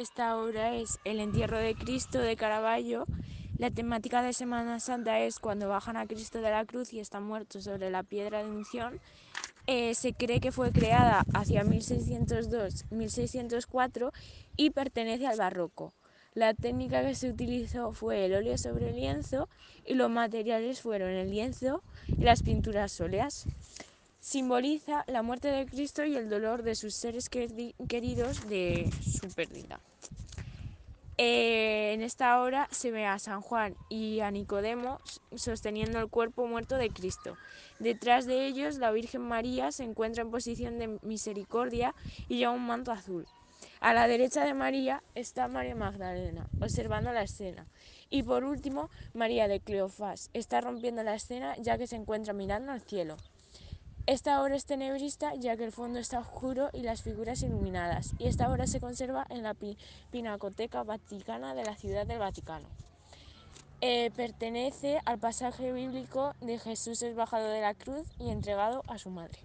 Esta obra es El entierro de Cristo de Caravaggio. La temática de Semana Santa es cuando bajan a Cristo de la cruz y está muerto sobre la piedra de unción. Eh, se cree que fue creada hacia 1602-1604 y pertenece al barroco. La técnica que se utilizó fue el óleo sobre lienzo y los materiales fueron el lienzo y las pinturas óleas. Simboliza la muerte de Cristo y el dolor de sus seres queridos de su pérdida. Eh, en esta obra se ve a San Juan y a Nicodemo sosteniendo el cuerpo muerto de Cristo. Detrás de ellos la Virgen María se encuentra en posición de misericordia y lleva un manto azul. A la derecha de María está María Magdalena, observando la escena. Y por último, María de Cleofás está rompiendo la escena ya que se encuentra mirando al cielo. Esta obra es tenebrista ya que el fondo está oscuro y las figuras iluminadas, y esta obra se conserva en la Pinacoteca Vaticana de la Ciudad del Vaticano. Eh, pertenece al pasaje bíblico de Jesús es bajado de la cruz y entregado a su madre.